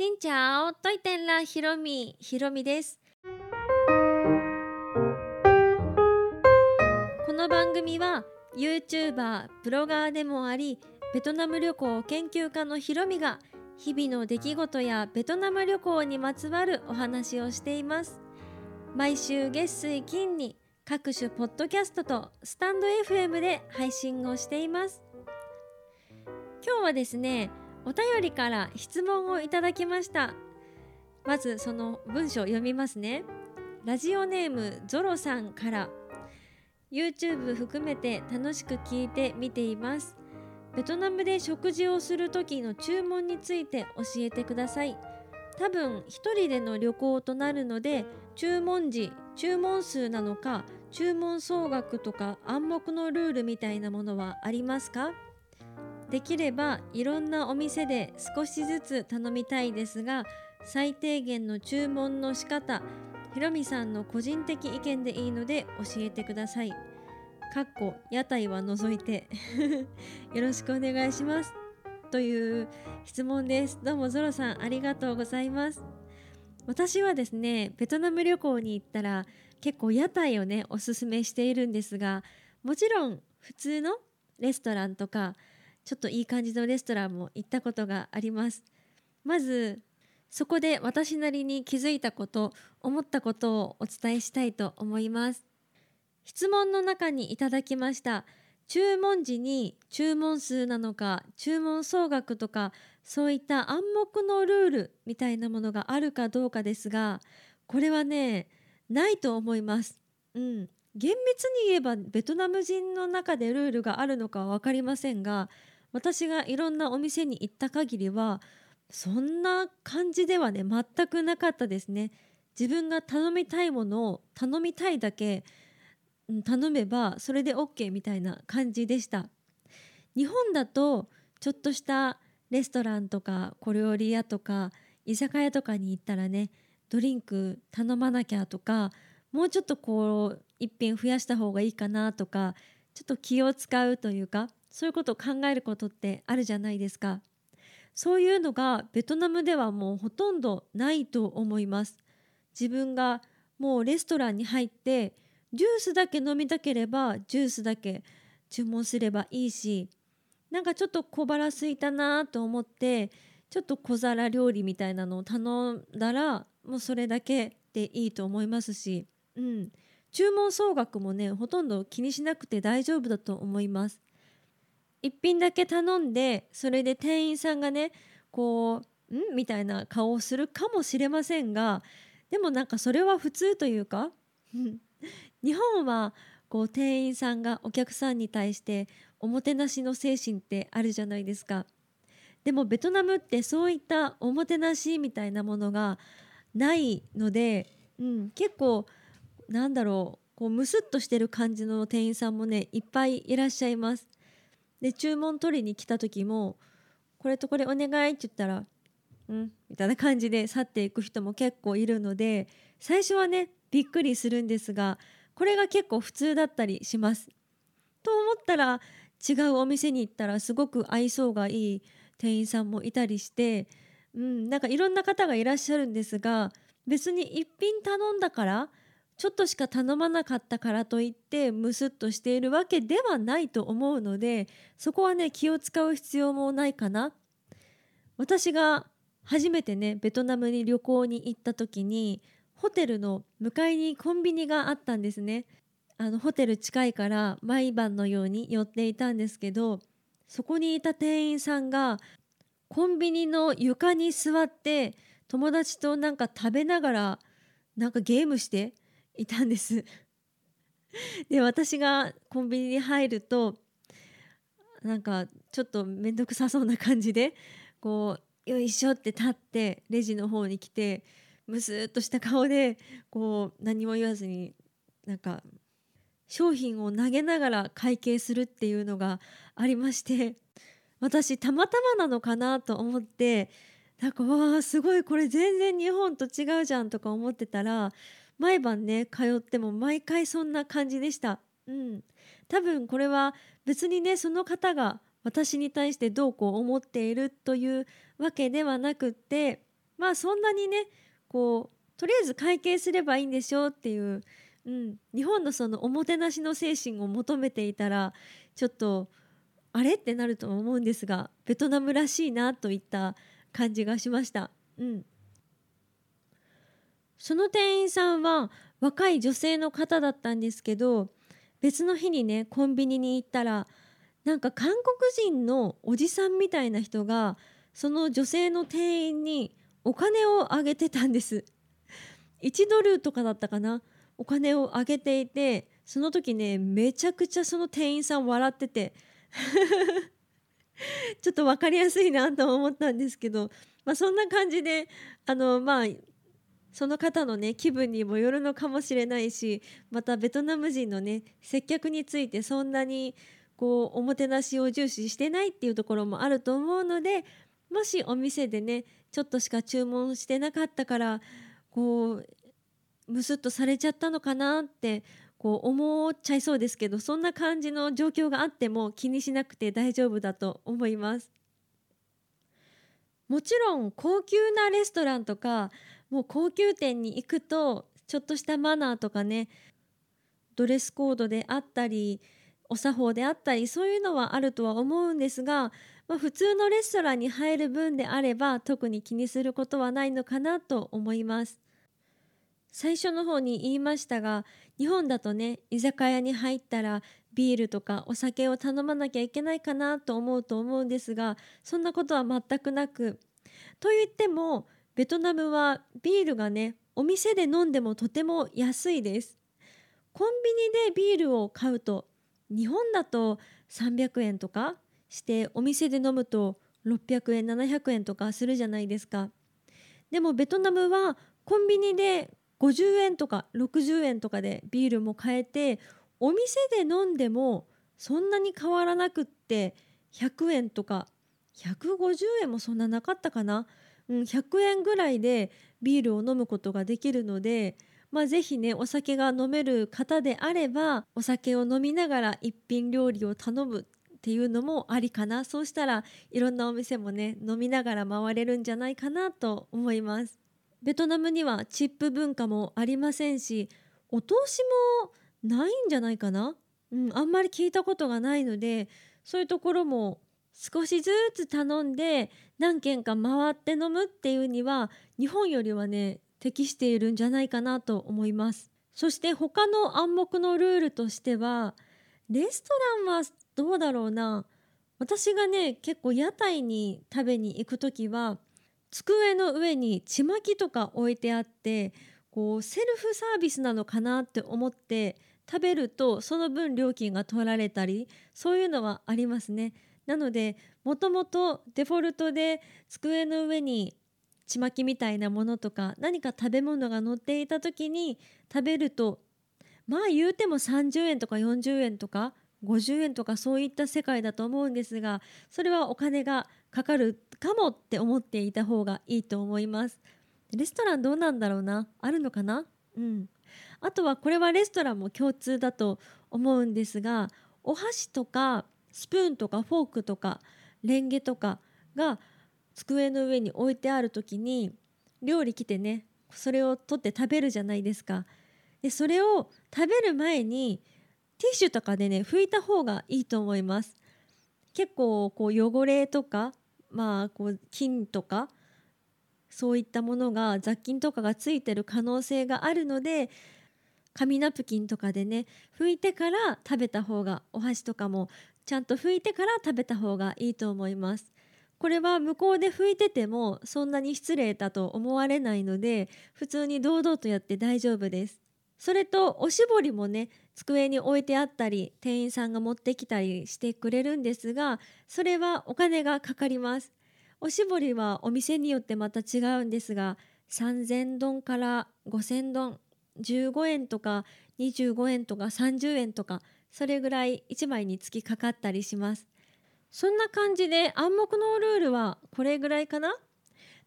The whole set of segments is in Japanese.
しんちゃおといてんらひろみひろみです。この番組は YouTuber ブロガーでもありベトナム旅行研究家のひろみが日々の出来事やベトナム旅行にまつわるお話をしています。毎週月水金に各種ポッドキャストとスタンド FM で配信をしています。今日はですねお便りから質問をいただきました。まずその文章を読みますね。ラジオネームゾロさんから。YouTube 含めて楽しく聞いて見ています。ベトナムで食事をする時の注文について教えてください。多分一人での旅行となるので注文時注文数なのか注文総額とか暗黙のルールみたいなものはありますか？できればいろんなお店で少しずつ頼みたいですが最低限の注文の仕方ひろみさんの個人的意見でいいので教えてください。かっこ屋台は除いて よろしくお願いします。という質問です。どうもゾロさんありがとうございます。私はですねベトナム旅行に行ったら結構屋台をねおすすめしているんですがもちろん普通のレストランとかちょっといい感じのレストランも行ったことがあります。まずそこで私なりに気づいたこと思ったことをお伝えしたいと思います。質問の中にいただきました。注文時に注文数なのか注文総額とかそういった暗黙のルールみたいなものがあるかどうかですがこれはねないと思います。うん、厳密に言えばベトナム人の中でルールがあるのかは分かりませんが私がいろんなお店に行った限りはそんな感じではね全くなかったですね。自分が頼みたいものを頼みたいだけ頼めばそれで OK みたいな感じでした日本だとちょっとしたレストランとか小料理屋とか居酒屋とかに行ったらねドリンク頼まなきゃとかもうちょっとこう一品増やした方がいいかなとかちょっと気を使うというかそういうことを考えることってあるじゃないですか。そういうのがベトナムではもうほとんどないと思います。自分がもうレストランに入ってジュースだけ飲みたければジュースだけ注文すればいいしなんかちょっと小腹すいたなと思ってちょっと小皿料理みたいなのを頼んだらもうそれだけでいいと思いますし、うん、注文総額もねほとんど気にしなくて大丈夫だと思います。1品だけ頼んでそれで店員さんがねこう「ん?」みたいな顔をするかもしれませんがでもなんかそれは普通というか 日本はこう店員さんがお客さんに対しておもてなしの精神ってあるじゃないですか。でもベトナムってそういったおもてなしみたいなものがないので、うん、結構なんだろうこうムスッとしてる感じの店員さんもねいっぱいいらっしゃいます。で注文取りに来た時も「これとこれお願い」って言ったら「うん」みたいな感じで去っていく人も結構いるので最初はねびっくりするんですがこれが結構普通だったりします。と思ったら違うお店に行ったらすごく愛想がいい店員さんもいたりして、うん、なんかいろんな方がいらっしゃるんですが別に一品頼んだからちょっとしか頼まなかったからといってムスッとしているわけではないと思うのでそこはね気を使う必要もないかな。私が初めてねベトナムに旅行に行った時にホテルの向かいにコンビニがあったんですねあのホテル近いから毎晩のように寄っていたんですけどそこにいた店員さんがコンビニの床に座って友達となんか食べながらなんかゲームしていたんです。で私がコンビニに入るとなんかちょっと面倒くさそうな感じでこうよいしょって立ってレジの方に来てむすっとした顔でこう何も言わずになんか商品を投げながら会計するっていうのがありまして私たまたまなのかなと思ってなんかわあすごいこれ全然日本と違うじゃんとか思ってたら毎晩ね通っても毎回そんな感じでした。うん、多分これは別にねその方が私に対してどうこう思っているというわけではなくってまあそんなにねこうとりあえず会計すればいいんでしょうっていう、うん、日本のそのおもてなしの精神を求めていたらちょっとあれってなると思うんですがベトナムらしいなといった感じがしました。うん、その店員さんは若い女性の方だったんですけど別の日にねコンビニに行ったらなんか韓国人のおじさんみたいな人がその女性の店員にお金をあげてたんです。1ドルとかだったかな？お金をあげていてその時ねめちゃくちゃその店員さん笑ってて ちょっと分かりやすいなと思ったんですけど、まあ、そんな感じであのまあその方のね気分にもよるのかもしれないしまたベトナム人のね接客についてそんなにこうおもてなしを重視してないっていうところもあると思うのでもしお店でねちょっとしか注文してなかったからこうムスッとされちゃったのかなってこう思っちゃいそうですけどそんな感じの状況があっても気にしなくて大丈夫だと思います。もちろん高級なレストランとかもう高級店に行くとちょっとしたマナーとかねドレスコードであったりお作法であったりそういうのはあるとは思うんですが、まあ、普通のレストランに入る分であれば特に気にすることはないのかなと思います。最初の方に言いましたが日本だとね居酒屋に入ったらビールとかお酒を頼まなきゃいけないかなと思うと思うんですがそんなことは全くなくと言ってもベトナムはビールがねお店で飲んでもとても安いです。コンビニでビールを買うと日本だと300円とかしてお店で飲むと600円700円とかするじゃないですか。でもベトナムはコンビニで50円とか60円とかでビールも買えてお店で飲んでもそんなに変わらなくって100円とか150円もそんななかったかな、うん、100円ぐらいでビールを飲むことができるのでまあ是非ねお酒が飲める方であればお酒を飲みながら一品料理を頼むっていうのもありかな。そうしたらいろんなお店もね飲みながら回れるんじゃないかなと思います。ベトナムにはチップ文化もありませんしお通しもないんじゃないかな、うん、あんまり聞いたことがないのでそういうところも少しずつ頼んで何軒か回って飲むっていうには日本よりはね適しているんじゃないかなと思いますそして他の暗黙のルールとしてはレストランはどうだろうな私がね結構屋台に食べに行く時は机の上にちまきとか置いてあってこうセルフサービスなのかなって思って食べるとその分料金が取られたりそういうのはありますね。なのでもともとデフォルトで机の上にちまきみたいなものとか何か食べ物が乗っていた時に食べるとまあ言うても30円とか40円とか50円とかそういった世界だと思うんですがそれはお金がかかるかもって思っていた方がいいと思います。レストランどうなんだろうな？あるのかな？うん。あとはこれはレストランも共通だと思うんですがお箸とかスプーンとかフォークとかレンゲとかが机の上に置いてある時に料理来てねそれを取って食べるじゃないですか。でそれを食べる前にティッシュとかでね拭いた方がいいと思います。結構こう汚れとかまあこう菌とかそういったものが雑菌とかがついてる可能性があるので紙ナプキンとかでね拭いてから食べた方がお箸とかもちゃんと拭いてから食べた方がいいと思います。これは向こうで拭いててもそんなに失礼だと思われないので普通に堂々とやって大丈夫です。それとおしぼりもね机に置いてあったり店員さんが持ってきたりしてくれるんですがそれはお金がかかります。おしぼりはお店によってまた違うんですが3000ドンから5000ドン15円とか25円とか30円とかそれぐらい1枚につきかかったりしますそんな感じで暗黙のルールはこれぐらいかな？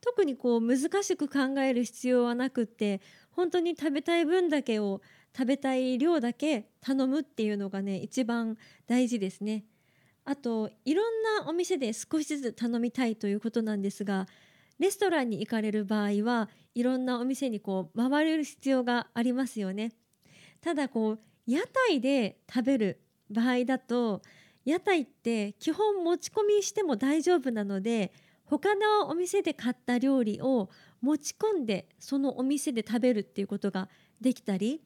特にこう難しく考える必要はなくって本当に食べたい分だけを食べたい量だけ頼むっていうのがね一番大事ですね。あといろんなお店で少しずつ頼みたいということなんですがレストランに行かれる場合はいろんなお店にこう回れる必要がありますよね。ただこう屋台で食べる場合だと屋台って基本持ち込みしても大丈夫なので他のお店で買った料理を持ち込んでそのお店で食べるっていうことができたり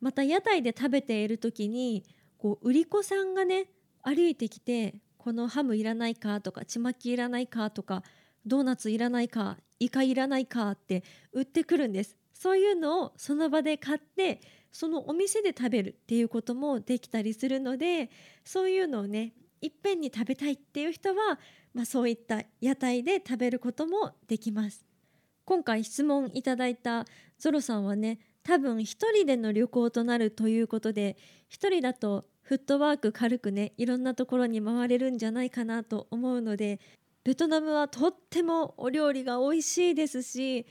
また屋台で食べている時にこう売り子さんがね歩いてきてこのハムいらないかとかちまきいらないかとかドーナツいらないかイカいらないかって売ってくるんです。そういうのをその場で買ってそのお店で食べるっていうこともできたりするのでそういうのをねいっぺんに食べたいっていう人は、まあ、そういった屋台で食べることもできます。今回質問いただいたゾロさんはね多分一人での旅行となるということで一人だとフットワーク軽くねいろんなところに回れるんじゃないかなと思うのでベトナムはとってもお料理が美味しいですし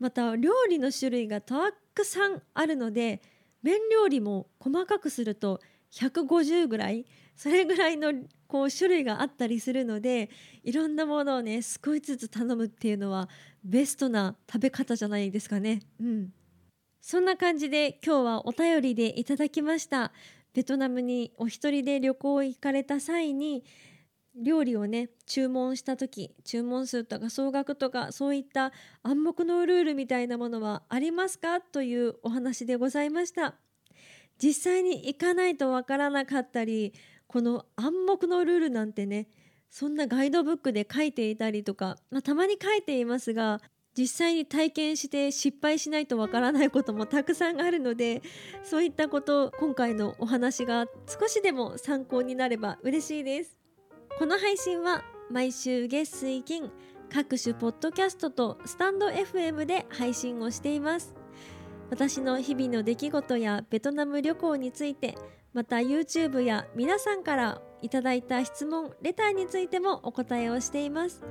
また料理の種類がたくさんあるので麺料理も細かくすると150ぐらいそれぐらいのこう種類があったりするのでいろんなものをね少しずつ頼むっていうのはベストな食べ方じゃないですかね。うん、そんな感じで今日はお便りでいただきましたベトナムにお一人で旅行行かれた際に料理をね注文した時注文数とか総額とかそういった暗黙のルールみたいなものはありますかというお話でございました。実際に行かないとわからなかったりこの暗黙のルールなんてねそんなガイドブックで書いていたりとか、まあ、たまに書いていますが実際に体験して失敗しないとわからないこともたくさんあるのでそういったこと今回のお話が少しでも参考になれば嬉しいです。この配信は毎週月水金各種ポッドキャストとスタンド FM で配信をしています。私の日々の出来事やベトナム旅行についてまた YouTube や皆さんからいただいた質問レターについてもお答えをしています。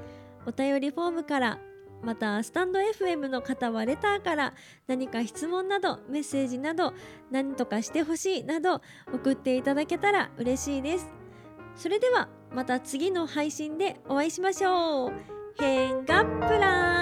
お便りフォームからまたスタンド FM の方はレターから何か質問などメッセージなど何とかしてほしいなど送っていただけたら嬉しいです。それではまた次の配信でお会いしましょう。変ガップラン